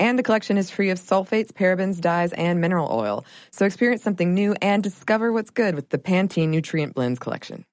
And the collection is free of sulfates, parabens, dyes, and mineral oil. So experience something new and discover what's good with the Pantene Nutrient Blends collection.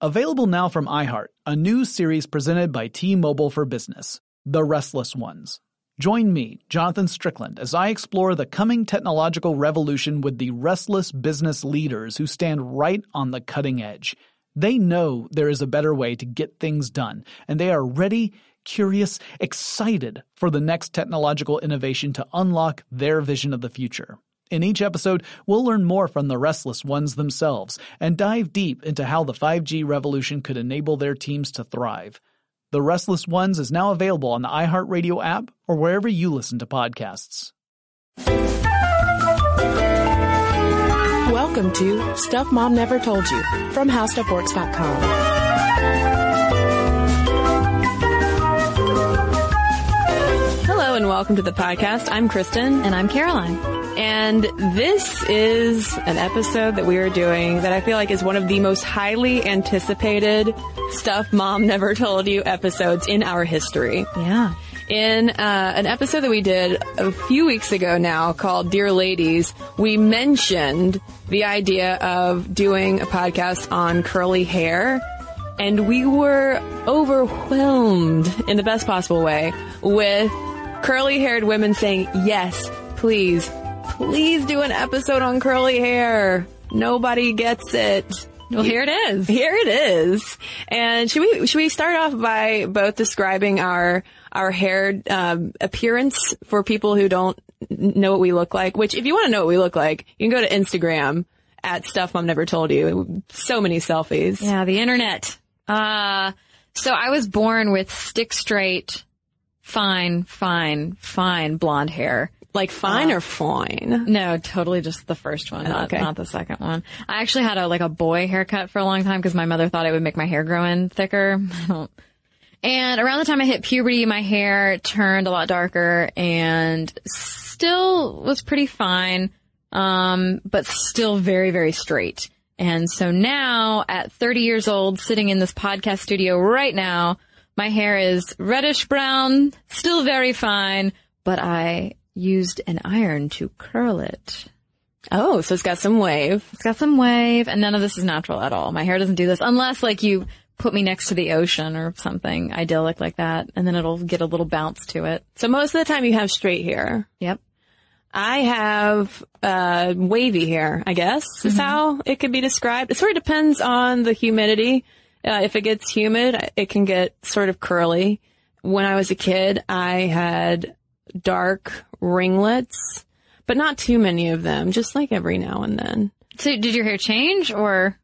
Available now from iHeart, a new series presented by T-Mobile for Business, The Restless Ones. Join me, Jonathan Strickland, as I explore the coming technological revolution with the restless business leaders who stand right on the cutting edge. They know there is a better way to get things done, and they are ready, curious, excited for the next technological innovation to unlock their vision of the future. In each episode, we'll learn more from the restless ones themselves and dive deep into how the 5G revolution could enable their teams to thrive. The Restless Ones is now available on the iHeartRadio app or wherever you listen to podcasts. Welcome to Stuff Mom Never Told You from HowStuffWorks.com. welcome to the podcast. I'm Cristen. And I'm Caroline. And this is an episode that we are doing that I feel like is one of the most highly anticipated stuff mom never told you episodes in our history. Yeah. In uh, an episode that we did a few weeks ago now called Dear Ladies, we mentioned the idea of doing a podcast on curly hair. And we were overwhelmed in the best possible way with curly haired women saying, yes, please, please do an episode on curly hair. Nobody gets it. Well, here it is. Here it is. And should we should we start off by both describing our our hair um, appearance for people who don't know what we look like? Which, if you want to know what we look like, you can go to Instagram at Stuff Mom Never Told You. So many selfies. Yeah, the internet. Uh, so I was born with stick straight, fine, fine, fine blonde hair. Like fine or fine? No, totally just the first one, not, Okay. not the second one. I actually had a, like a boy haircut for a long time because my mother thought it would make my hair grow in thicker. I don't. And around the time I hit puberty, my hair turned a lot darker and still was pretty fine, um, but still very, very straight. And so now at 30 years old, sitting in this podcast studio right now, my hair is reddish brown, still very fine, but I used an iron to curl it. Oh, so it's got some wave. It's got some wave and none of this is natural at all. My hair doesn't do this unless like you put me next to the ocean or something idyllic like that and then it'll get a little bounce to it. So most of the time you have straight hair. Yep. I have uh, wavy hair, I guess, is how it could be described. It sort of depends on the humidity. Uh, if it gets humid, it can get sort of curly. When I was a kid, I had dark ringlets, but not too many of them, just like every now and then. So did your hair change or?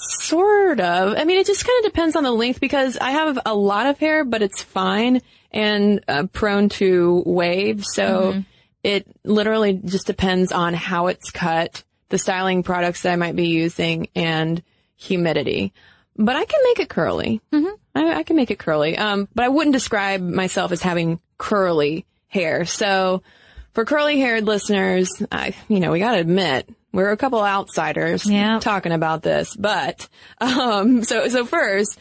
Sort of. I mean, it just kind of depends on the length because I have a lot of hair, but it's fine and uh, prone to wave. So it literally just depends on how it's cut, the styling products that I might be using, and humidity. But I can make it curly. Mm-hmm. I, I can make it curly. Um, but I wouldn't describe myself as having curly hair. So for curly haired listeners, I, you know, we gotta admit, we're a couple outsiders Yeah. talking about this, but, um, so, so first,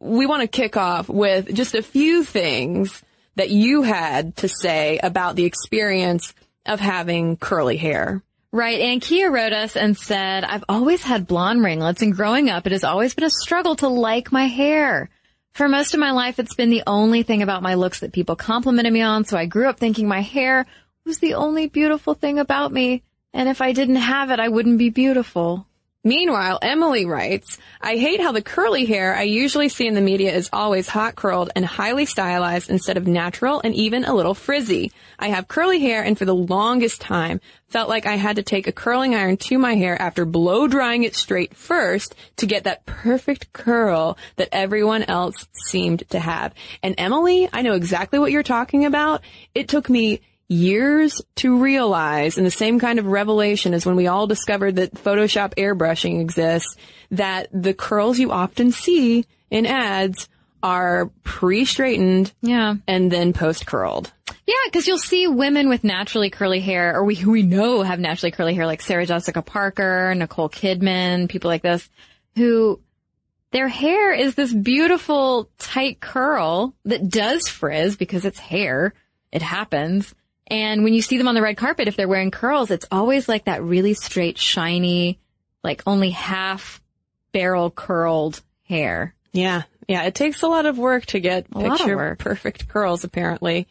we want to kick off with just a few things that you had to say about the experience of having curly hair. Right. And Kia wrote us and said, I've always had blonde ringlets and growing up, it has always been a struggle to like my hair. For most of my life, it's been the only thing about my looks that people complimented me on. So I grew up thinking my hair was the only beautiful thing about me. And if I didn't have it, I wouldn't be beautiful. Meanwhile, Emily writes, I hate how the curly hair I usually see in the media is always hot curled and highly stylized instead of natural and even a little frizzy. I have curly hair and for the longest time felt like I had to take a curling iron to my hair after blow drying it straight first to get that perfect curl that everyone else seemed to have. And Emily, I know exactly what you're talking about. It took me years to realize and the same kind of revelation as when we all discovered that Photoshop airbrushing exists, that the curls you often see in ads are pre-straightened Yeah. and then post-curled. Yeah, because you'll see women with naturally curly hair, or we who we know have naturally curly hair, like Sarah Jessica Parker, Nicole Kidman, people like this, who their hair is this beautiful tight curl that does frizz because it's hair. It happens. And when you see them on the red carpet, if they're wearing curls, it's always like that really straight, shiny, like only half barrel curled hair. Yeah. Yeah. It takes a lot of work to get A picture perfect curls, apparently.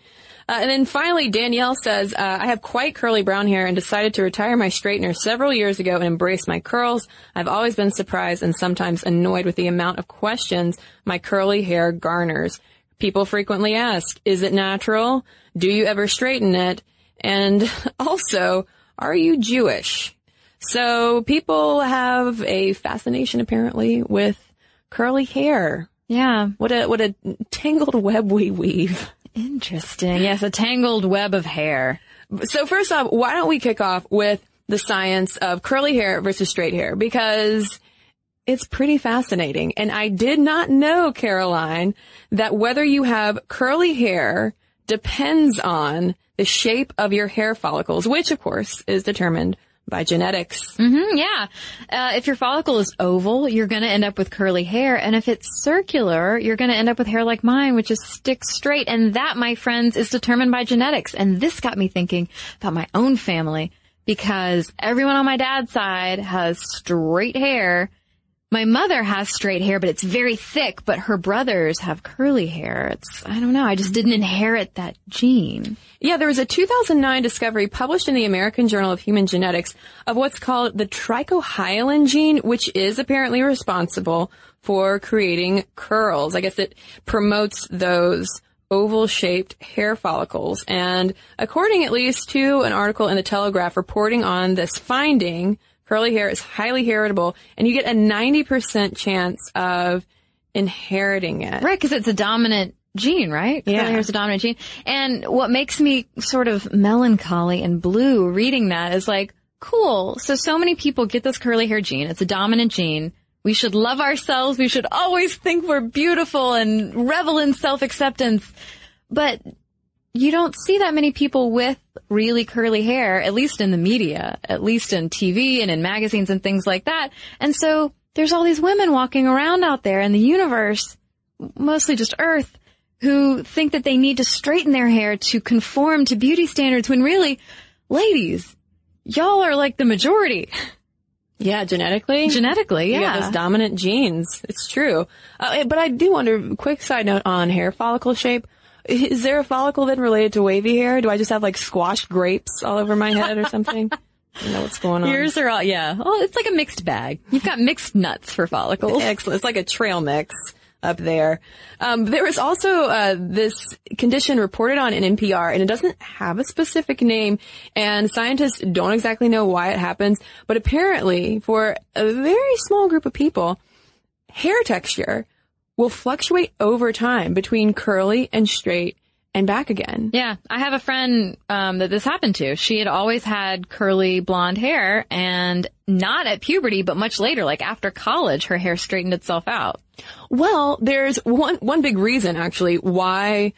Uh, and then finally, Danielle says, uh, I have quite curly brown hair and decided to retire my straightener several years ago and embrace my curls. I've always been surprised and sometimes annoyed with the amount of questions my curly hair garners. People frequently ask, is it natural? Do you ever straighten it? And also, are you Jewish? So people have a fascination apparently with curly hair. Yeah. What a, what a tangled web we weave. Interesting. Yes, a tangled web of hair. So first off, why don't we kick off with the science of curly hair versus straight hair? Because it's pretty fascinating. And I did not know, Caroline, that whether you have curly hair depends on the shape of your hair follicles, which of course is determined by genetics. Mm, yeah. Uh, if your follicle is oval, you're going to end up with curly hair. And if it's circular, you're going to end up with hair like mine, which is sticks straight. And that, my friends, is determined by genetics. And this got me thinking about my own family because everyone on my dad's side has straight hair. My mother has straight hair, but it's very thick, but her brothers have curly hair. It's, I don't know. I just didn't inherit that gene. Yeah, there was a 2009 discovery published in the American Journal of Human Genetics of what's called the trichohyalin gene, which is apparently responsible for creating curls. I guess it promotes those oval shaped hair follicles. And according at least to an article in the Telegraph reporting on this finding, curly hair is highly heritable and you get a 90% chance of inheriting it. Right, because it's a dominant gene, right? Yeah. Curly hair is a dominant gene. And what makes me sort of melancholy and blue reading that is like, cool. So, so many people get this curly hair gene. It's a dominant gene. We should love ourselves. We should always think we're beautiful and revel in self-acceptance. But you don't see that many people with really curly hair, at least in the media, at least in TV and in magazines and things like that. And so there's all these women walking around out there in the universe, mostly just Earth, who think that they need to straighten their hair to conform to beauty standards when really, ladies, y'all are like the majority Yeah, genetically. genetically. Yeah. those dominant genes. It's true. Uh, but I do wonder, quick side note on hair follicle shape. Is there a follicle then related to wavy hair? Do I just have like squashed grapes all over my head or something? I don't know what's going on. Yours are all, yeah. Oh, it's like a mixed bag. You've got mixed nuts for follicles. Excellent. It's like a trail mix up there. Um, there was also uh, this condition reported on in NPR, and it doesn't have a specific name, and scientists don't exactly know why it happens. But apparently, for a very small group of people, hair texture will fluctuate over time between curly and straight and back again. Yeah, I have a friend um, that this happened to. She had always had curly blonde hair, and not at puberty, but much later, like after college, her hair straightened itself out. Well, there's one one big reason actually why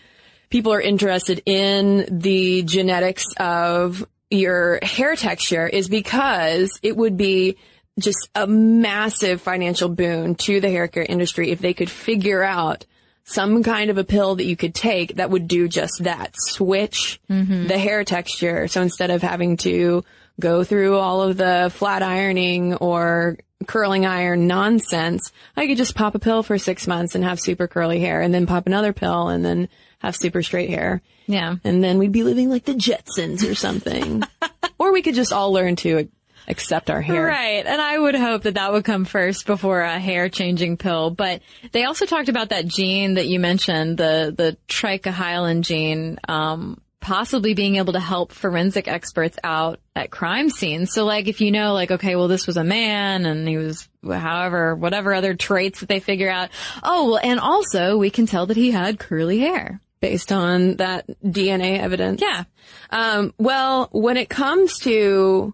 people are interested in the genetics of your hair texture is because it would be just a massive financial boon to the hair care industry if they could figure out some kind of a pill that you could take that would do just that. Switch mm-hmm. the hair texture. So instead of having to go through all of the flat ironing or curling iron nonsense, I could just pop a pill for six months and have super curly hair and then pop another pill and then have super straight hair. Yeah. And then we'd be living like the Jetsons or something. or we could just all learn to accept our hair. Right. And I would hope that that would come first before a hair changing pill. But they also talked about that gene that you mentioned, the, the trichohyalin gene, um, possibly being able to help forensic experts out at crime scenes. So like if you know like, okay, well this was a man and he was however, whatever other traits that they figure out. Oh, well, and also we can tell that he had curly hair. based on that DNA evidence. Yeah. Um, well, when it comes to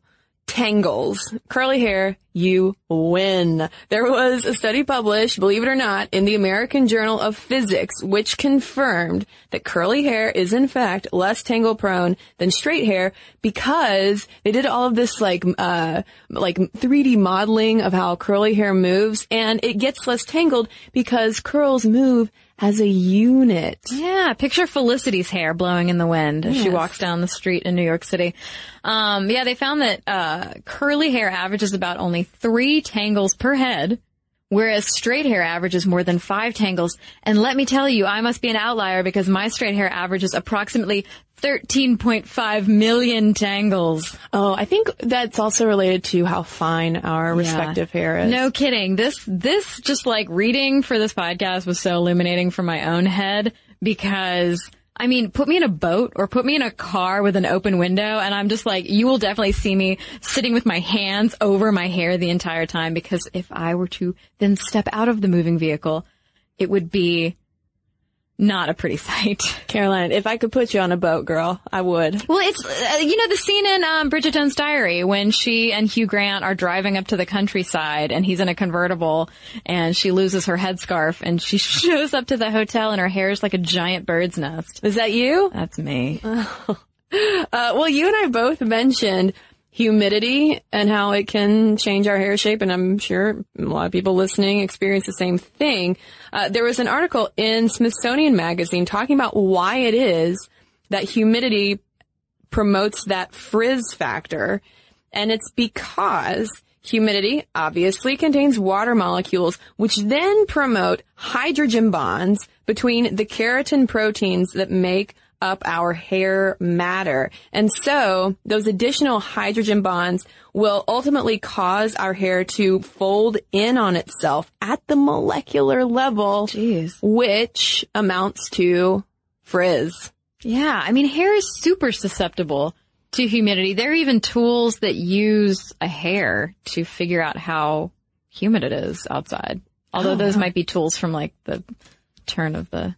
tangles, curly hair, you win. There was a study published, believe it or not, in the American Journal of Physics, which confirmed that curly hair is in fact less tangle prone than straight hair because they did all of this like, uh, like 3D modeling of how curly hair moves and it gets less tangled because curls move as a unit. Yeah, picture Felicity's hair blowing in the wind as she walks down the street in New York City. Um, yeah, they found that uh, curly hair averages about only three tangles per head, whereas straight hair averages more than five tangles. And let me tell you, I must be an outlier because my straight hair averages approximately 13.5 million tangles. Oh, I think that's also related to how fine our respective hair is. No kidding. This, this just like reading for this podcast was so illuminating for my own head because I mean, put me in a boat or put me in a car with an open window and I'm just like, you will definitely see me sitting with my hands over my hair the entire time because if I were to then step out of the moving vehicle, it would be not a pretty sight. Caroline, if I could put you on a boat, girl, I would. Well, it's uh, you know the scene in um, Bridget Jones' Diary when she and Hugh Grant are driving up to the countryside and he's in a convertible and she loses her headscarf and she shows up to the hotel and her hair is like a giant bird's nest. Is that you? That's me. Uh, well, you and I both mentioned humidity and how it can change our hair shape, and I'm sure a lot of people listening experience the same thing. Uh, there was an article in Smithsonian Magazine talking about why it is that humidity promotes that frizz factor, and it's because humidity obviously contains water molecules, which then promote hydrogen bonds between the keratin proteins that make up our hair matter. And so those additional hydrogen bonds will ultimately cause our hair to fold in on itself at the molecular level, Jeez. which amounts to frizz. Yeah, I mean hair is super susceptible to humidity. There are even tools that use a hair to figure out how humid it is outside. Although oh, those might be tools from like the turn of the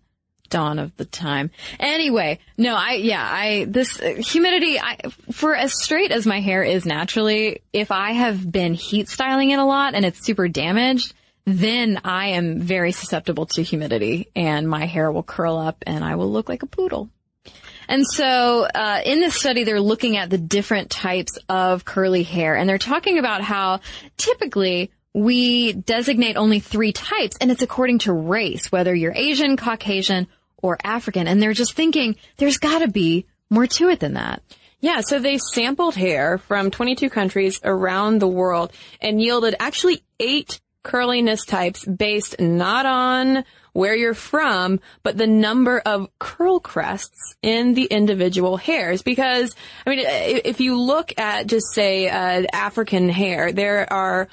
dawn of the time. Anyway, no, I, yeah, I, this uh, humidity, I, for as straight as my hair is naturally, if I have been heat styling it a lot and it's super damaged, then I am very susceptible to humidity and my hair will curl up and I will look like a poodle. And so, uh, in this study, they're looking at the different types of curly hair, and they're talking about how typically we designate only three types, and it's according to race, whether you're Asian, Caucasian, or African. And they're just thinking there's got to be more to it than that. Yeah, so they sampled hair from 22 countries around the world and yielded actually eight curliness types based not on where you're from, but the number of curl crests in the individual hairs. Because, I mean, if you look at just say, uh, African hair, there are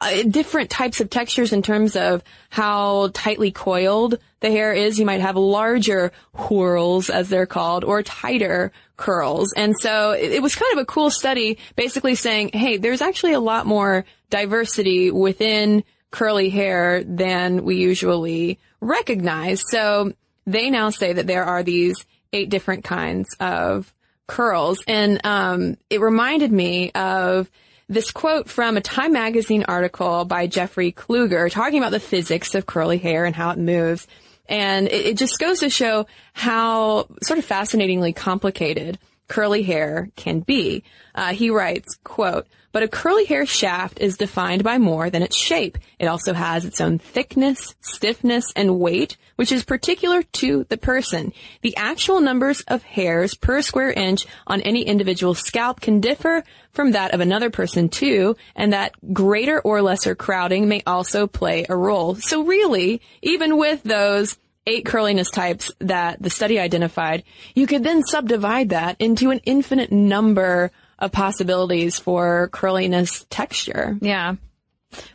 uh, different types of textures in terms of how tightly coiled the hair is. You might have larger whorls, as they're called, or tighter curls. And so it, it was kind of a cool study basically saying, hey, there's actually a lot more diversity within curly hair than we usually recognize. So they now say that there are these eight different kinds of curls. And um, it reminded me of this quote from a Time magazine article by Jeffrey Kluger talking about the physics of curly hair and how it moves. And it, it just goes to show how sort of fascinatingly complicated curly hair can be. Uh, he writes, quote, but a curly hair shaft is defined by more than its shape. It also has its own thickness, stiffness, and weight, which is particular to the person. The actual numbers of hairs per square inch on any individual scalp can differ from that of another person too, and that greater or lesser crowding may also play a role. So really, even with those eight curliness types that the study identified, you could then subdivide that into an infinite number of possibilities for curliness texture. Yeah.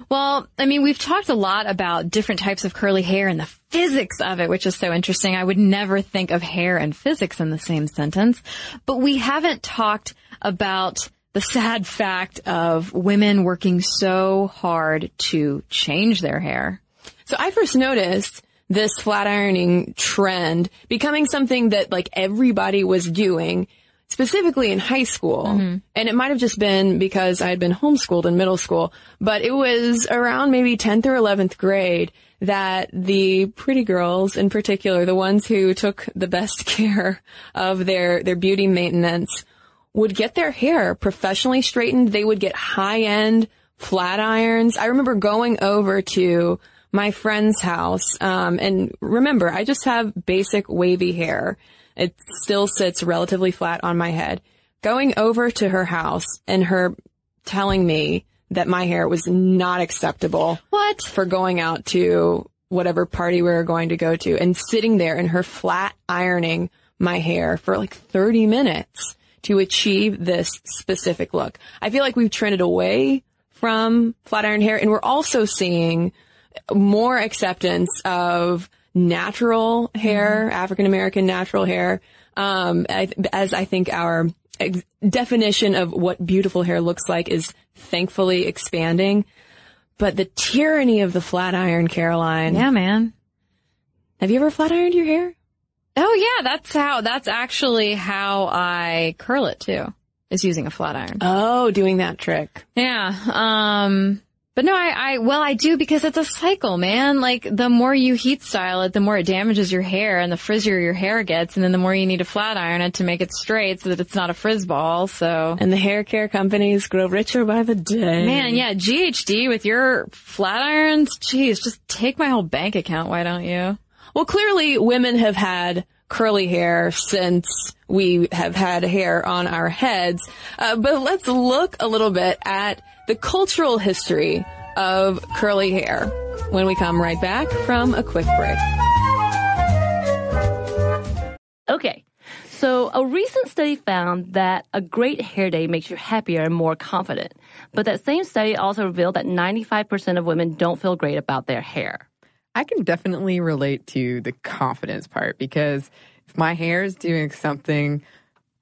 Well, I mean, we've talked a lot about different types of curly hair and the physics of it, which is so interesting. I would never think of hair and physics in the same sentence, but we haven't talked about the sad fact of women working so hard to change their hair. So I first noticed this flat ironing trend becoming something that like everybody was doing specifically in high school. And it might have just been because I had been homeschooled in middle school, but it was around maybe 10th or 11th grade that the pretty girls in particular, the ones who took the best care of their, their beauty maintenance would get their hair professionally straightened. They would get high end flat irons. I remember going over to my friend's house, um, and remember, I just have basic wavy hair. It still sits relatively flat on my head. Going over to her house and her telling me that my hair was not acceptable. What? For going out to whatever party we were going to go to and sitting there and her flat ironing my hair for like 30 minutes to achieve this specific look. I feel like we've trended away from flat iron hair and we're also seeing more acceptance of natural hair, African American natural hair, um, as I think our definition of what beautiful hair looks like is thankfully expanding. But the tyranny of the flat iron, Caroline. Yeah, man. Have you ever flat ironed your hair? Oh yeah, that's how, that's actually how I curl it too, is using a flat iron. Oh, doing that trick. Yeah. Um, but no, I, I, well, I do because it's a cycle, man. Like, the more you heat style it, the more it damages your hair and the frizzier your hair gets. And then the more you need to flat iron it to make it straight so that it's not a frizz ball. So. And the hair care companies grow richer by the day. Man, yeah, GHD with your flat irons, geez, just take my whole bank account, why don't you? Well, clearly women have had curly hair since we have had hair on our heads. Uh, but let's look a little bit at the cultural history of curly hair when we come right back from a quick break. Okay. So, a recent study found that a great hair day makes you happier and more confident. But that same study also revealed that 95% of women don't feel great about their hair. I can definitely relate to the confidence part because if my hair is doing something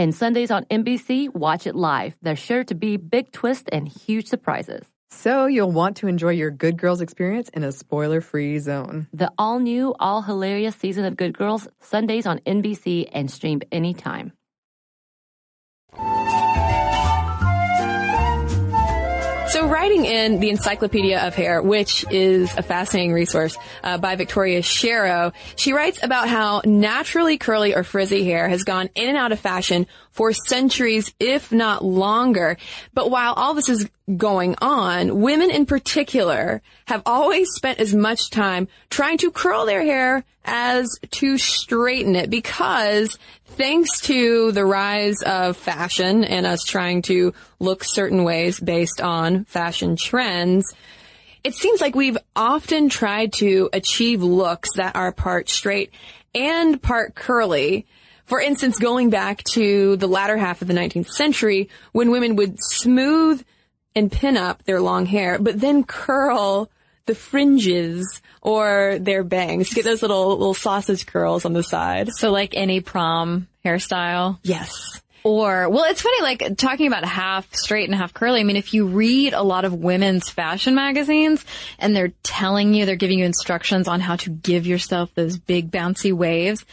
And Sundays on NBC, watch it live. There's sure to be big twists and huge surprises. So, you'll want to enjoy your Good Girls experience in a spoiler free zone. The all new, all hilarious season of Good Girls, Sundays on NBC and stream anytime. Writing in the Encyclopedia of Hair, which is a fascinating resource uh, by Victoria Sherrow, she writes about how naturally curly or frizzy hair has gone in and out of fashion for centuries, if not longer. But while all this is going on, women in particular have always spent as much time trying to curl their hair as to straighten it because thanks to the rise of fashion and us trying to look certain ways based on fashion trends, it seems like we've often tried to achieve looks that are part straight and part curly. For instance, going back to the latter half of the 19th century when women would smooth and pin up their long hair, but then curl the fringes or their bangs get those little little sausage curls on the side. So like any prom hairstyle. Yes. Or, well, it's funny, like talking about half straight and half curly. I mean, if you read a lot of women's fashion magazines and they're telling you, they're giving you instructions on how to give yourself those big bouncy waves,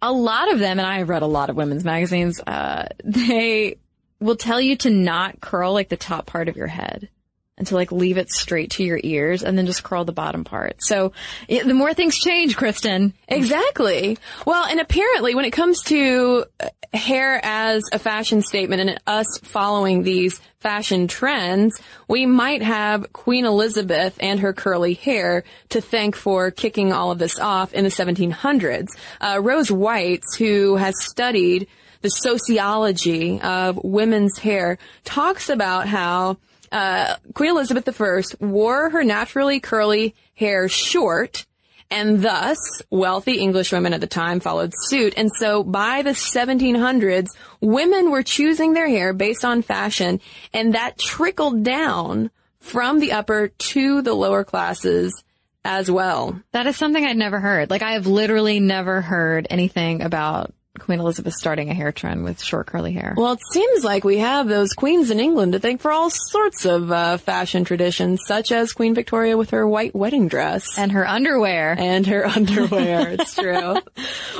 a lot of them, and I have read a lot of women's magazines, uh, they will tell you to not curl like the top part of your head and to like leave it straight to your ears and then just curl the bottom part. So it, the more things change, Cristen. Exactly. Well, and apparently when it comes to uh, hair as a fashion statement and us following these fashion trends, we might have Queen Elizabeth and her curly hair to thank for kicking all of this off in the 1700s. Uh, Rose Weitz, who has studied the sociology of women's hair, talks about how uh, Queen Elizabeth I wore her naturally curly hair short, and thus wealthy English women at the time followed suit. And so by the 1700s, women were choosing their hair based on fashion, and that trickled down from the upper to the lower classes as well. That is something I'd never heard. Like I have literally never heard anything about Queen Elizabeth starting a hair trend with short curly hair. Well, it seems like we have those queens in England to thank for all sorts of uh, fashion traditions, such as Queen Victoria with her white wedding dress and her underwear. And her underwear. it's true.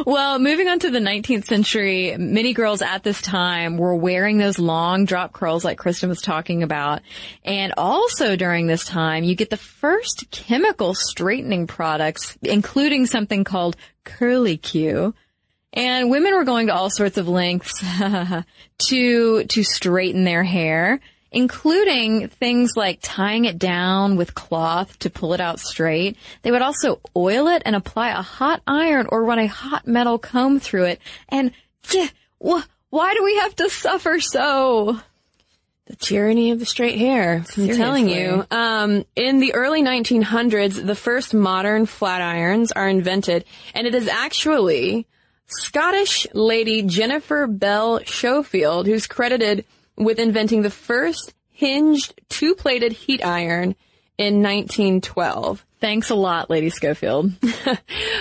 well, moving on to the 19th century, many girls at this time were wearing those long drop curls like Cristen was talking about. And also during this time, you get the first chemical straightening products, including something called Curly Q and women were going to all sorts of lengths to to straighten their hair, including things like tying it down with cloth to pull it out straight. They would also oil it and apply a hot iron or run a hot metal comb through it. And why do we have to suffer so? The tyranny of the straight hair. Seriously. I'm telling you. Um, in the early 1900s, the first modern flat irons are invented, and it is actually Scottish lady Jennifer Bell Schofield, who's credited with inventing the first hinged two-plated heat iron in 1912. Thanks a lot, Lady Schofield. uh,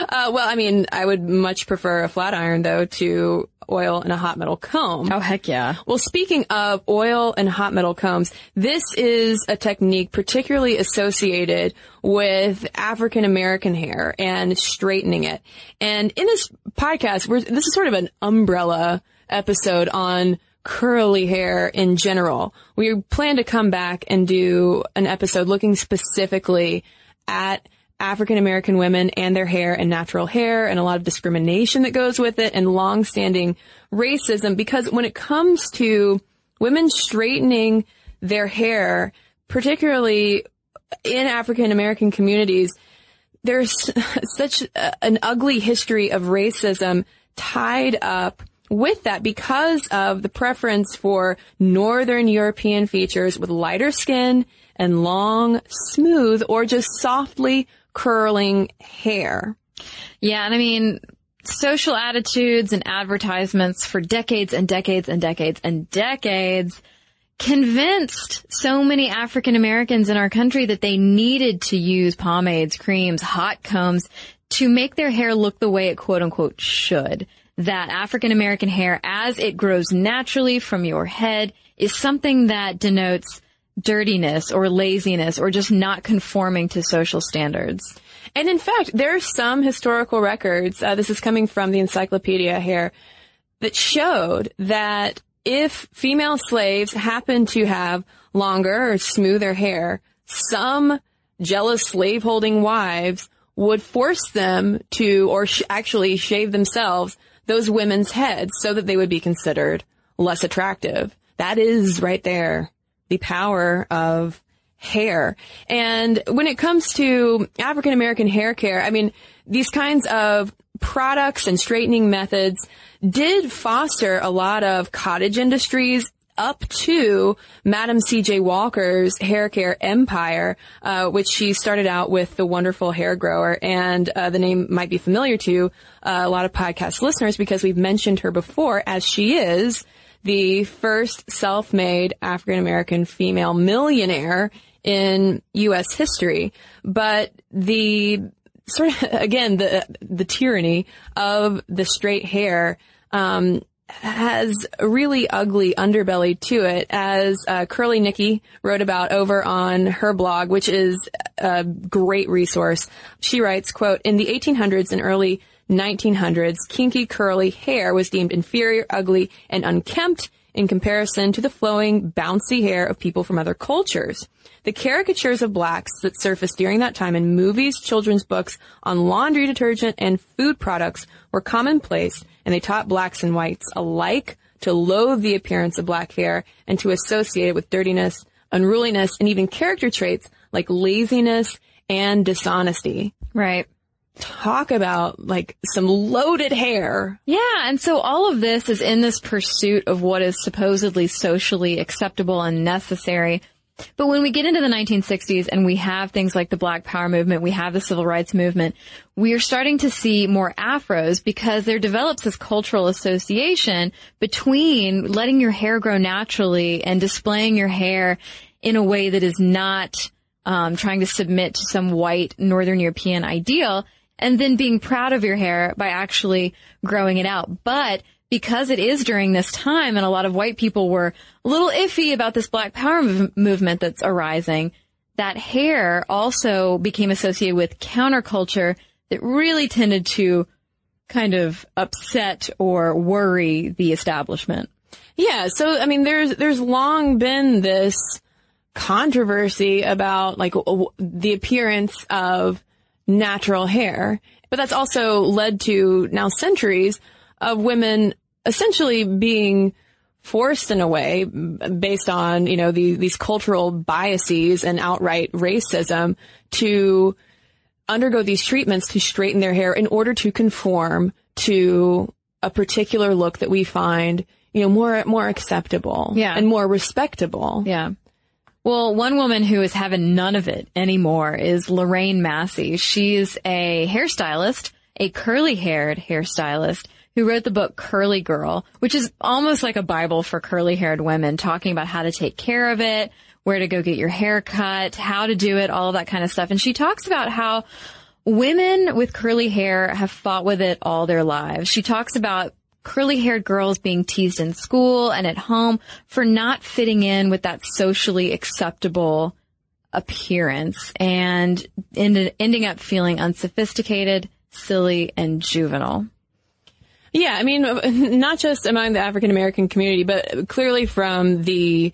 well, I mean, I would much prefer a flat iron though to oil and a hot metal comb. Oh, heck yeah. Well, speaking of oil and hot metal combs, this is a technique particularly associated with African American hair and straightening it. And in this podcast, we're, this is sort of an umbrella episode on curly hair in general. We plan to come back and do an episode looking specifically at African American women and their hair and natural hair and a lot of discrimination that goes with it and long-standing racism because when it comes to women straightening their hair, particularly in African American communities, there's such an ugly history of racism tied up with that because of the preference for Northern European features with lighter skin and long, smooth, or just softly curling hair. Yeah, and I mean, social attitudes and advertisements for decades and decades and decades and decades convinced so many African Americans in our country that they needed to use pomades, creams, hot combs to make their hair look the way it quote unquote should. That African American hair, as it grows naturally from your head, is something that denotes dirtiness or laziness or just not conforming to social standards. And in fact, there are some historical records, uh, this is coming from the encyclopedia here, that showed that if female slaves happened to have longer or smoother hair, some jealous slaveholding wives would force them to, or sh- actually shave themselves, those women's heads so that they would be considered less attractive. That is right there the power of hair. And when it comes to African American hair care, I mean, these kinds of products and straightening methods did foster a lot of cottage industries up to Madam C.J. Walker's hair care empire, uh, which she started out with the wonderful hair grower, and uh, the name might be familiar to uh, a lot of podcast listeners because we've mentioned her before, as she is the first self-made African American female millionaire in U.S. history. But the sort of again the the tyranny of the straight hair um, has a really ugly underbelly to it, as uh, Curly Nikki wrote about over on her blog, which is a great resource. She writes, quote, in the 1800s and early 1900s, kinky curly hair was deemed inferior, ugly, and unkempt in comparison to the flowing, bouncy hair of people from other cultures. The caricatures of blacks that surfaced during that time in movies, children's books, on laundry detergent, and food products were commonplace, and they taught blacks and whites alike to loathe the appearance of black hair and to associate it with dirtiness, unruliness, and even character traits like laziness and dishonesty. Right. Talk about like some loaded hair. Yeah, and so all of this is in this pursuit of what is supposedly socially acceptable and necessary. But when we get into the 1960s and we have things like the Black Power movement, we have the Civil Rights movement, we are starting to see more afros because there develops this cultural association between letting your hair grow naturally and displaying your hair in a way that is not um, trying to submit to some white Northern European ideal and then being proud of your hair by actually growing it out. But because it is during this time and a lot of white people were a little iffy about this black power mov- movement that's arising, that hair also became associated with counterculture that really tended to kind of upset or worry the establishment. Yeah, so I mean, there's there's long been this controversy about like w- the appearance of natural hair, but that's also led to now centuries of women essentially being forced in a way based on, you know, the, these cultural biases and outright racism to undergo these treatments to straighten their hair in order to conform to a particular look that we find, you know, more, more acceptable Yeah. and more respectable. Yeah. Well, one woman who is having none of it anymore is Lorraine Massey. She's a hairstylist, a curly haired hairstylist who wrote the book Curly Girl, which is almost like a Bible for curly haired women, talking about how to take care of it, where to go get your hair cut, how to do it, all that kind of stuff. And she talks about how women with curly hair have fought with it all their lives. She talks about curly haired girls being teased in school and at home for not fitting in with that socially acceptable appearance and ended, ending up feeling unsophisticated, silly, and juvenile. Yeah, I mean, not just among the African American community, but clearly from the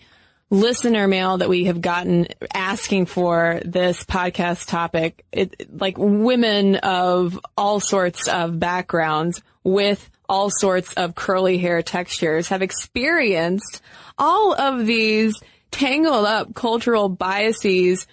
listener mail that we have gotten asking for this podcast topic, it, like women of all sorts of backgrounds with all sorts of curly hair textures have experienced all of these tangled up cultural biases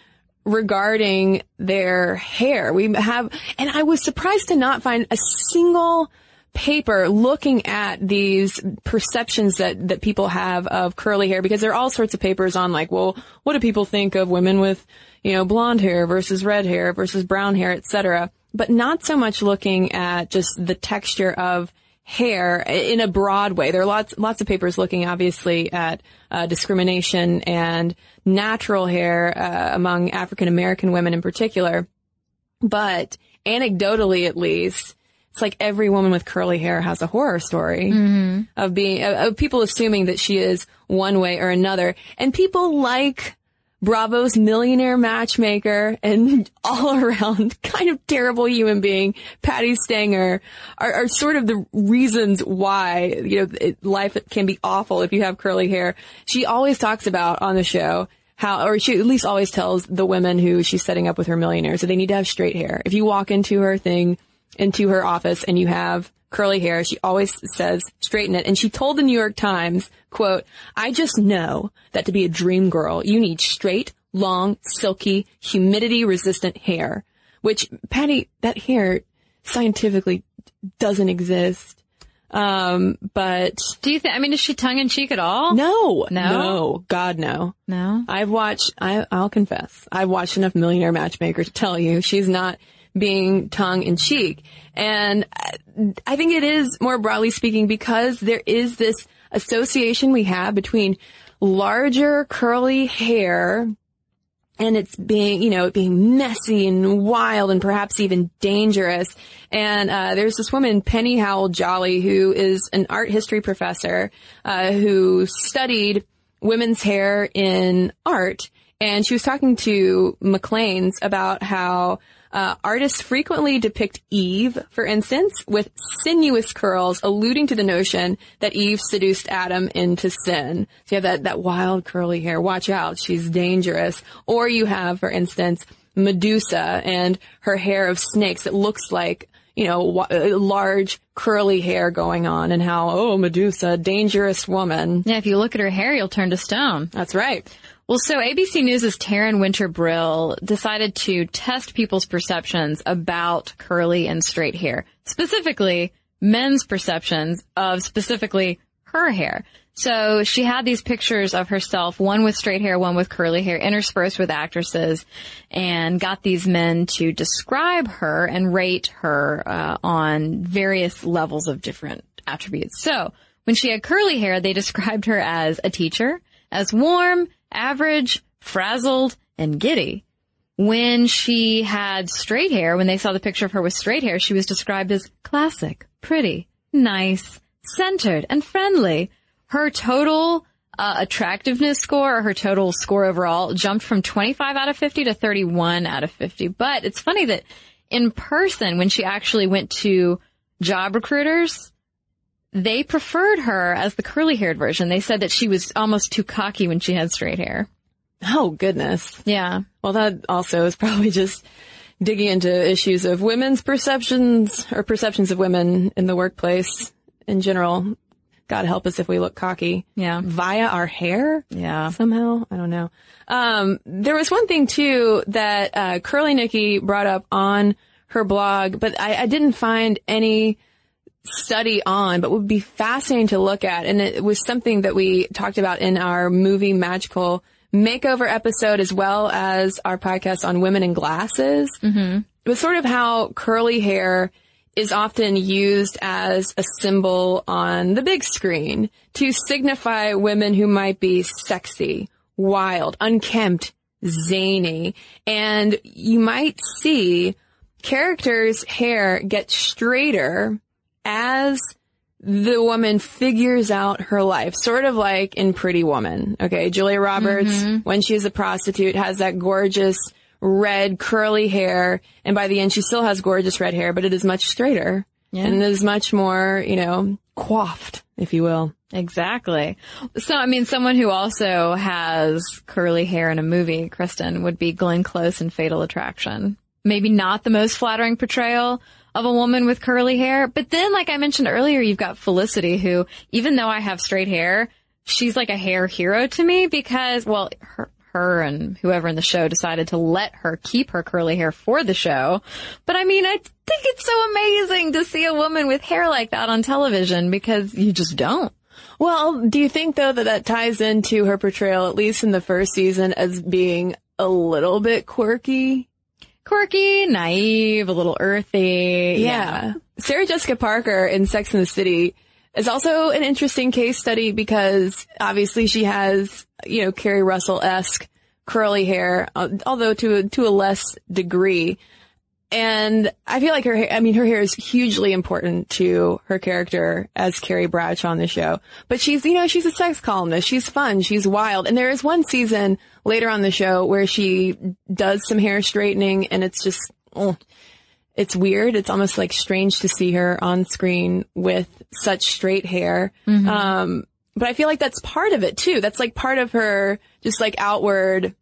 regarding their hair. We have, and I was surprised to not find a single paper looking at these perceptions that, that people have of curly hair because there are all sorts of papers on like, well, what do people think of women with, you know, blonde hair versus red hair versus brown hair, etc. But not so much looking at just the texture of hair in a broad way. There are lots, lots of papers looking obviously at uh, discrimination and natural hair uh, among African American women in particular. But anecdotally, at least, it's like every woman with curly hair has a horror story mm-hmm. of being of, of people assuming that she is one way or another, and people like Bravo's millionaire matchmaker and all around kind of terrible human being, Patti Stanger, are, are sort of the reasons why, you know, it, life can be awful if you have curly hair. She always talks about on the show how, or she at least always tells the women who she's setting up with her millionaires that they need to have straight hair. If you walk into her thing, into her office and you have curly hair, she always says straighten it. And she told the New York Times, quote, I just know that to be a dream girl, you need straight, long, silky, humidity resistant hair, which Patti, that hair scientifically doesn't exist. Um, but Do you think, I mean, is she tongue in cheek at all? no, No? no, God, no. No? I've watched, I, I'll confess, I've watched enough Millionaire Matchmaker to tell you she's not being tongue in cheek. And I- think it is more broadly speaking because there is this association we have between larger curly hair and it's being, you know, being messy and wild and perhaps even dangerous. And uh, there's this woman, Penny Howell Jolly, who is an art history professor uh, who studied women's hair in art. And she was talking to Maclean's about how uh, artists frequently depict Eve, for instance, with sinuous curls, alluding to the notion that Eve seduced Adam into sin. So you have that, that wild curly hair. Watch out. She's dangerous. Or you have, for instance, Medusa and her hair of snakes. It looks like, you know, large curly hair going on and how, oh, Medusa, dangerous woman. Yeah, if you look at her hair, you'll turn to stone. That's right. Well, so ABC News' Taryn Winter Brill decided to test people's perceptions about curly and straight hair, specifically men's perceptions of specifically her hair. So she had these pictures of herself, one with straight hair, one with curly hair, interspersed with actresses, and got these men to describe her and rate her uh, on various levels of different attributes. So when she had curly hair, they described her as a teacher, as warm, average, frazzled, and giddy. When she had straight hair, when they saw the picture of her with straight hair, she was described as classic, pretty, nice, centered, and friendly. Her total uh, attractiveness score, or her total score overall, jumped from 25 out of 50 to 31 out of 50. But it's funny that in person, when she actually went to job recruiters, they preferred her as the curly haired version. They said that she was almost too cocky when she had straight hair. Oh, goodness. Yeah. Well, that also is probably just digging into issues of women's perceptions or perceptions of women in the workplace in general. God help us if we look cocky. Yeah. Via our hair? Yeah. Somehow? I don't know. Um, there was one thing too that, uh, Curly Nikki brought up on her blog, but I, I didn't find any study on, but would be fascinating to look at. And it was something that we talked about in our movie magical makeover episode, as well as our podcast on women in glasses. Mm-hmm. It was sort of how curly hair is often used as a symbol on the big screen to signify women who might be sexy, wild, unkempt, zany. And you might see characters' hair get straighter as the woman figures out her life, sort of like in Pretty Woman. Okay. Julia Roberts, mm-hmm. when she's a prostitute, has that gorgeous red curly hair. And by the end, she still has gorgeous red hair, but it is much straighter yeah. and is much more, you know, coiffed, if you will. Exactly. So, I mean, someone who also has curly hair in a movie, Cristen, would be Glenn Close in Fatal Attraction. Maybe not the most flattering portrayal, of a woman with curly hair. But then, like I mentioned earlier, you've got Felicity who, even though I have straight hair, she's like a hair hero to me because, well, her, her and whoever in the show decided to let her keep her curly hair for the show. But I mean, I think it's so amazing to see a woman with hair like that on television because you just don't. Well, do you think though that that ties into her portrayal, at least in the first season, as being a little bit quirky? Quirky, naive, a little earthy. Yeah. yeah. Sarah Jessica Parker in Sex and the City is also an interesting case study because obviously she has, you know, Keri Russell-esque curly hair, uh, although to, to a less degree. And I feel like her hair, I mean, her hair is hugely important to her character as Carrie Bradshaw on the show. But she's, you know, she's a sex columnist. She's fun. She's wild. And there is one season later on the show where she does some hair straightening and it's just, oh, it's weird. It's almost like strange to see her on screen with such straight hair. Mm-hmm. Um, but I feel like that's part of it too. That's like part of her just like outward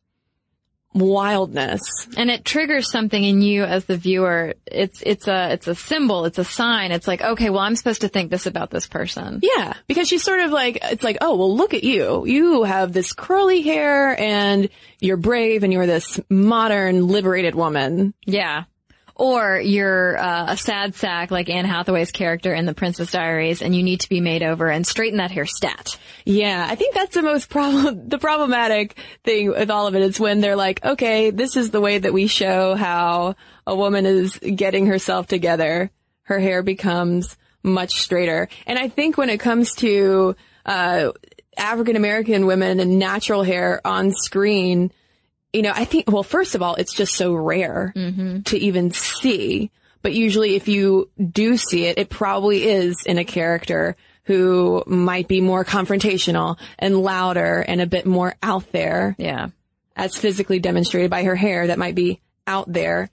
wildness. And it triggers something in you as the viewer. It's, it's a, it's a symbol. It's a sign. It's like, okay, well, I'm supposed to think this about this person. Yeah. Because she's sort of like, it's like, oh, well, look at you. You have this curly hair and you're brave and you're this modern liberated woman. Yeah or you're uh, a sad sack like Anne Hathaway's character in The Princess Diaries, and you need to be made over and straighten that hair stat. Yeah, I think that's the most problem. The problematic thing with all of it is when they're like, okay, this is the way that we show how a woman is getting herself together. Her hair becomes much straighter, and I think when it comes to uh, African American women and natural hair on screen you know, I think, well, first of all, it's just so rare to even see. But usually if you do see it, it probably is in a character who might be more confrontational and louder and a bit more out there Yeah. as physically demonstrated by her hair that might be out there.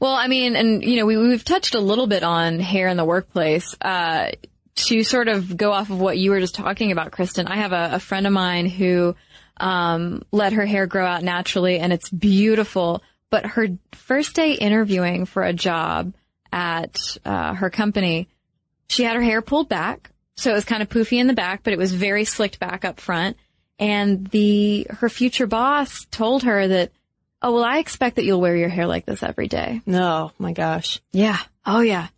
Well, I mean, and you know, we, we've touched a little bit on hair in the workplace. Uh, to sort of go off of what you were just talking about, Cristen, I have a, a friend of mine who um, let her hair grow out naturally, and it's beautiful. But her first day interviewing for a job at uh, her company, she had her hair pulled back, so it was kind of poofy in the back, but it was very slicked back up front. And the her future boss told her that, "Oh well, I expect that you'll wear your hair like this every day." No, my gosh. Yeah. Oh yeah.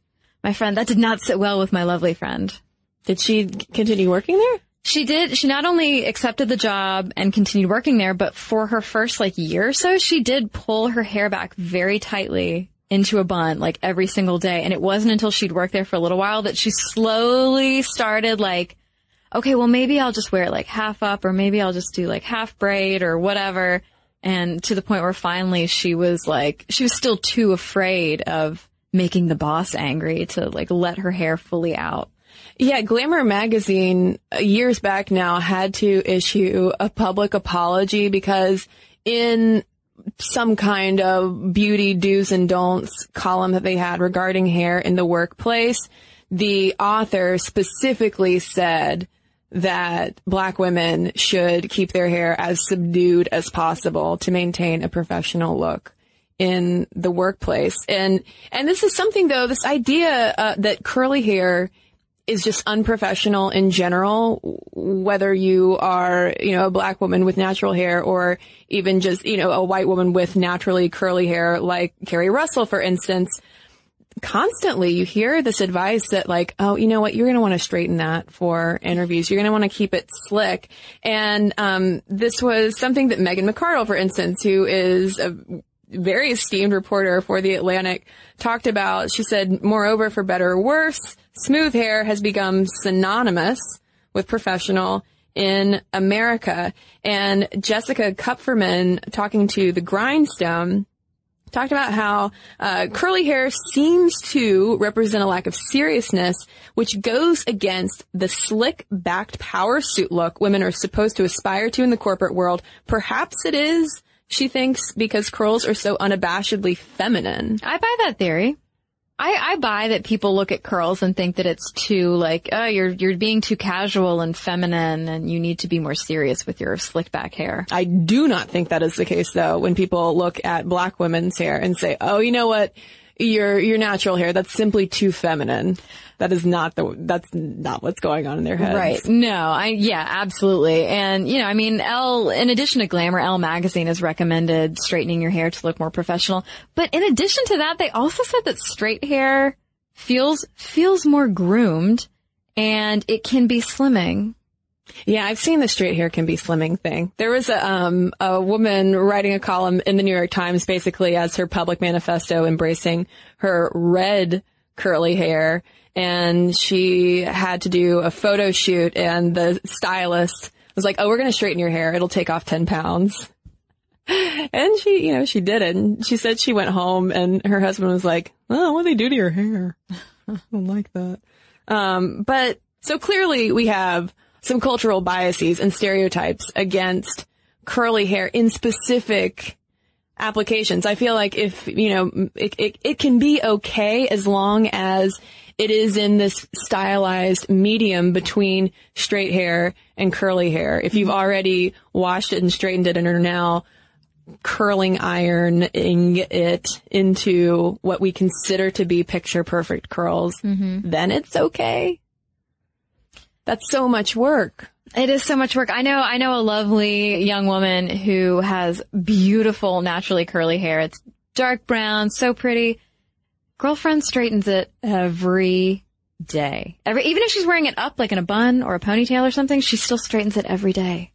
My friend, that did not sit well with my lovely friend. Did she continue working there? She did, she not only accepted the job and continued working there, but for her first like year or so, she did pull her hair back very tightly into a bun like every single day. And it wasn't until she'd worked there for a little while that she slowly started like, okay, well maybe I'll just wear it like half up or maybe I'll just do like half braid or whatever. And to the point where finally she was like, she was still too afraid of making the boss angry to like let her hair fully out. Yeah, Glamour magazine uh, years back now had to issue a public apology because in some kind of beauty do's and don'ts column that they had regarding hair in the workplace, the author specifically said that black women should keep their hair as subdued as possible to maintain a professional look in the workplace. And, and this is something though, this idea uh, that curly hair is just unprofessional in general, whether you are, you know, a black woman with natural hair or even just, you know, a white woman with naturally curly hair like Keri Russell, for instance. Constantly you hear this advice that like, oh, you know what, you're going to want to straighten that for interviews. You're going to want to keep it slick. And, um, this was something that Megan McArdle, for instance, who is a very esteemed reporter for The Atlantic talked about. She said, moreover, for better or worse, smooth hair has become synonymous with professional in America. And Jessica Kupferman, talking to the Grindstone, talked about how uh, curly hair seems to represent a lack of seriousness, which goes against the slick backed power suit look women are supposed to aspire to in the corporate world. Perhaps it is she thinks because curls are so unabashedly feminine. I buy that theory. I, I buy that people look at curls and think that it's too like, oh, you're you're being too casual and feminine, and you need to be more serious with your slicked back hair. I do not think that is the case though when people look at black women's hair and say, "Oh, you know what? Your your natural hair that's simply too feminine." That is not the that's not what's going on in their heads. Right. No, I, yeah, absolutely. And, you know, I mean, Elle in addition to Glamour, Elle magazine has recommended straightening your hair to look more professional. But in addition to that, they also said that straight hair feels, feels more groomed and it can be slimming. Yeah, I've seen the straight hair can be slimming thing. There was a um a woman writing a column in the New York Times basically as her public manifesto embracing her red curly hair and she had to do a photo shoot and the stylist was like, "Oh, we're going to straighten your hair. It'll take off 10 pounds." And she, you know, she did it. And she said she went home and her husband was like, "Oh, what do they do to your hair?" I don't like that. Um, but so clearly we have some cultural biases and stereotypes against curly hair in specific applications. I feel like if, you know, it, it, it can be okay as long as it is in this stylized medium between straight hair and curly hair. If you've mm-hmm. already washed it and straightened it and are now curling ironing it into what we consider to be picture perfect curls, mm-hmm. then it's okay. That's so much work. It is so much work. I know, I know a lovely young woman who has beautiful, naturally curly hair. It's dark brown, so pretty. Girlfriend straightens it every day. Every, even if she's wearing it up like in a bun or a ponytail or something, she still straightens it every day.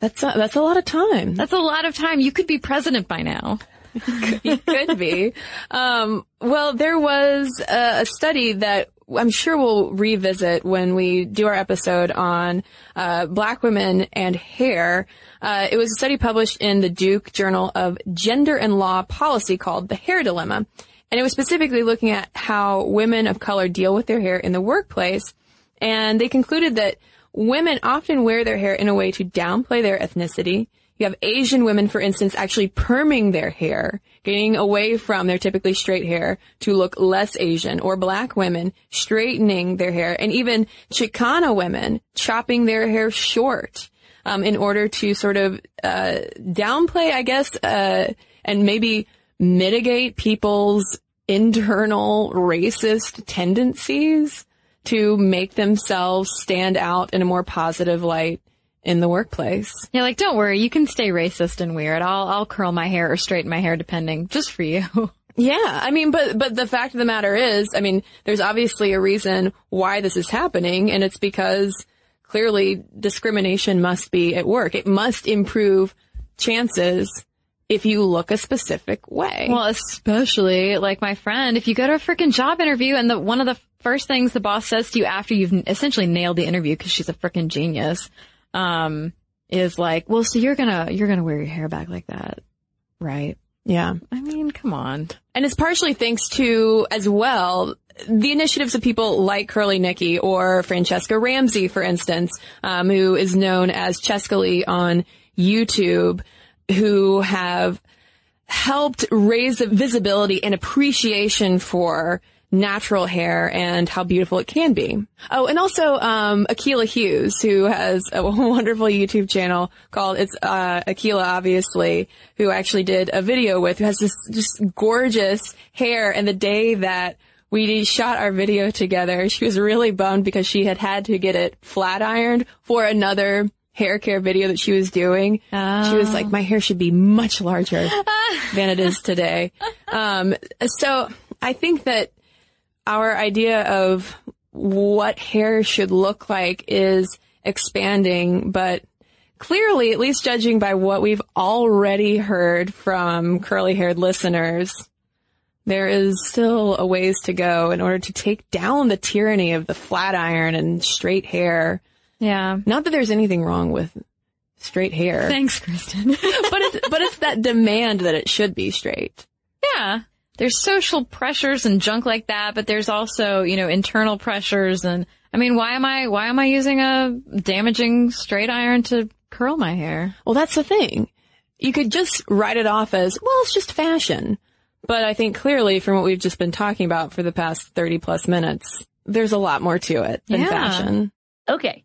That's a, that's a lot of time. That's a lot of time. You could be president by now. you could be. Um, well, there was a, a study that I'm sure we'll revisit when we do our episode on uh, black women and hair. Uh, it was a study published in the Duke Journal of Gender and Law Policy called The Hair Dilemma. And it was specifically looking at how women of color deal with their hair in the workplace. And they concluded that women often wear their hair in a way to downplay their ethnicity. You have Asian women, for instance, actually perming their hair, getting away from their typically straight hair to look less Asian, or black women straightening their hair, and even Chicana women chopping their hair short um, in order to sort of uh, downplay, I guess, uh, and maybe mitigate people's internal racist tendencies to make themselves stand out in a more positive light in the workplace. Yeah, like don't worry, you can stay racist and weird. I'll I'll curl my hair or straighten my hair depending, just for you. Yeah, I mean, but but the fact of the matter is, I mean, there's obviously a reason why this is happening, and it's because clearly discrimination must be at work. It must improve chances if you look a specific way. Well, especially like my friend, if you go to a freaking job interview and the one of the first things the boss says to you after you've essentially nailed the interview because she's a freaking genius, um, is like, well, so you're gonna you're gonna wear your hair back like that, right? yeah. I mean, come on. And it's partially thanks to, as well, the initiatives of people like Curly Nikki or Franchesca Ramsey, for instance, um, who is known as Chescaleigh on YouTube, who have helped raise the visibility and appreciation for natural hair and how beautiful it can be. Oh, and also um, Akilah Hughes, who has a wonderful YouTube channel called it's uh, Akilah, obviously, who actually did a video with, who has this just gorgeous hair. And the day that we shot our video together, she was really bummed because she had had to get it flat ironed for another hair care video that she was doing. She was like, my hair should be much larger than it is today. Um, so I think that our idea of what hair should look like is expanding, but clearly, at least judging by what we've already heard from curly haired listeners, there is still a ways to go in order to take down the tyranny of the flat iron and straight hair. Yeah. Not that there's anything wrong with straight hair, Thanks, Cristen. but it's, but it's that demand that it should be straight. yeah. There's social pressures and junk like that, but there's also, you know, internal pressures and I mean, why am I why am I using a damaging straight iron to curl my hair? Well, that's the thing. You could just write it off as, well, it's just fashion. But I think clearly from what we've just been talking about for the past 30 plus minutes, there's a lot more to it than Yeah. fashion. Okay.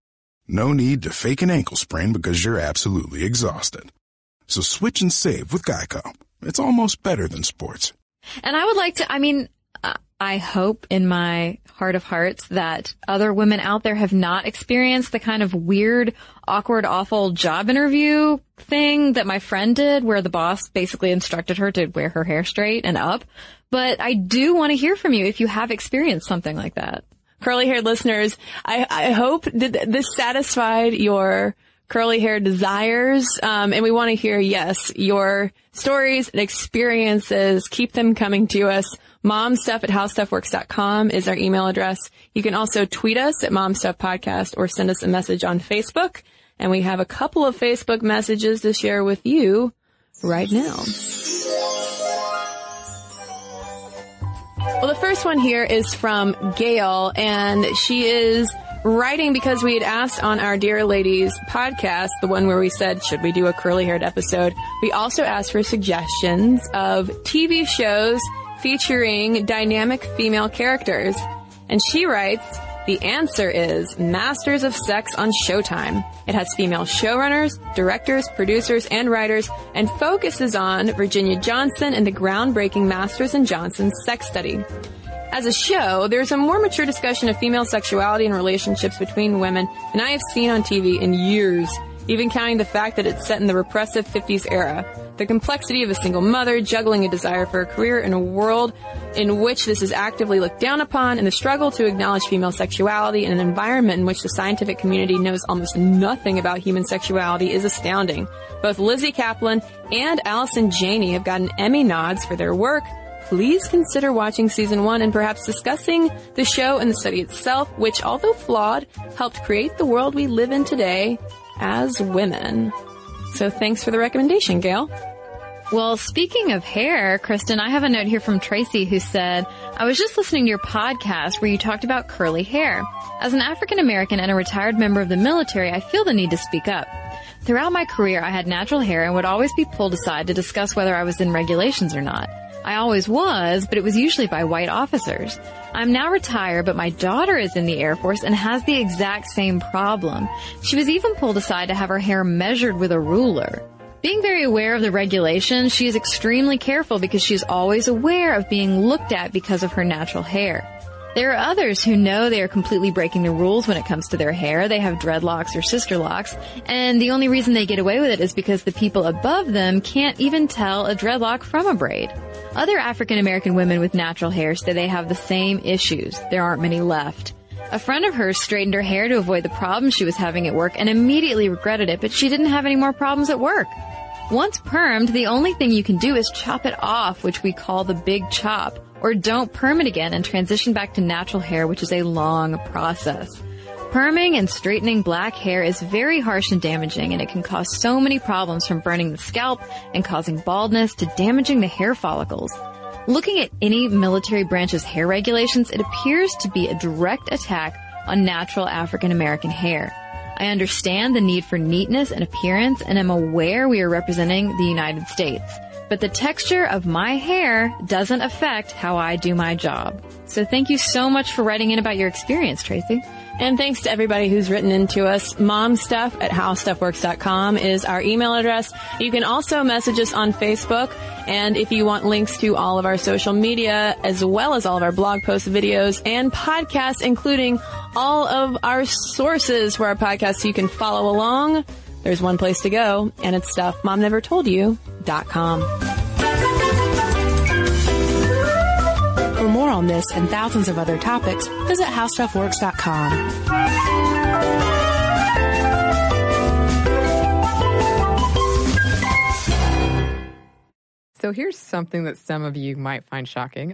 No need to fake an ankle sprain because you're absolutely exhausted. So switch and save with Geico. It's almost better than sports. And I would like to, I mean, uh, I hope in my heart of hearts that other women out there have not experienced the kind of weird, awkward, awful job interview thing that my friend did where the boss basically instructed her to wear her hair straight and up. But I do want to hear from you if you have experienced something like that. Curly haired listeners, I, I hope that this satisfied your curly hair desires. Um, and we want to hear, yes, your stories and experiences. Keep them coming to us. Momstuff at howstuffworks.com is our email address. You can also tweet us at Momstuff Podcast or send us a message on Facebook. And we have a couple of Facebook messages to share with you right now. Well, the first one here is from Gail, and she is writing because we had asked on our Dear Ladies podcast, the one where we said, should we do a curly haired episode? We also asked for suggestions of TV shows featuring dynamic female characters. And she writes, the answer is Masters of Sex on Showtime. It has female showrunners, directors, producers, and writers, and focuses on Virginia Johnson and the groundbreaking Masters and Johnson sex study. As a show, there's a more mature discussion of female sexuality and relationships between women than I have seen on TV in years, even counting the fact that it's set in the repressive 50s era. The complexity of a single mother juggling a desire for a career in a world in which this is actively looked down upon and the struggle to acknowledge female sexuality in an environment in which the scientific community knows almost nothing about human sexuality is astounding. Both Lizzy Caplan and Allison Janney have gotten Emmy nods for their work, please consider watching season one and perhaps discussing the show and the study itself, which, although flawed, helped create the world we live in today as women. So thanks for the recommendation, Gail. Well, speaking of hair, Cristen, I have a note here from Tracy who said, I was just listening to your podcast where you talked about curly hair. As an African American and a retired member of the military, I feel the need to speak up. Throughout my career, I had natural hair and would always be pulled aside to discuss whether I was in regulations or not. I always was, but it was usually by white officers. I'm now retired, but my daughter is in the Air Force and has the exact same problem. She was even pulled aside to have her hair measured with a ruler. Being very aware of the regulations, she is extremely careful because she is always aware of being looked at because of her natural hair. There are others who know they are completely breaking the rules when it comes to their hair. They have dreadlocks or sister locks, and the only reason they get away with it is because the people above them can't even tell a dreadlock from a braid. Other African American women with natural hair say they have the same issues. There aren't many left. A friend of hers straightened her hair to avoid the problems she was having at work and immediately regretted it, but she didn't have any more problems at work. Once permed, the only thing you can do is chop it off, which we call the big chop, or don't perm it again and transition back to natural hair, which is a long process. Perming and straightening black hair is very harsh and damaging, and it can cause so many problems from burning the scalp and causing baldness to damaging the hair follicles. Looking at any military branch's hair regulations, it appears to be a direct attack on natural African American hair. I understand the need for neatness and appearance and am aware we are representing the United States. But the texture of my hair doesn't affect how I do my job. So thank you so much for writing in about your experience, Tracy. And thanks to everybody who's written in to us. Momstuff at howstuffworks.com is our email address. You can also message us on Facebook. And if you want links to all of our social media, as well as all of our blog posts, videos, and podcasts, including all of our sources for our podcast so you can follow along, there's one place to go, and it's stuffmomnevertoldyou.com. For more on this and thousands of other topics, visit howstuffworks.com. So here's something that some of you might find shocking.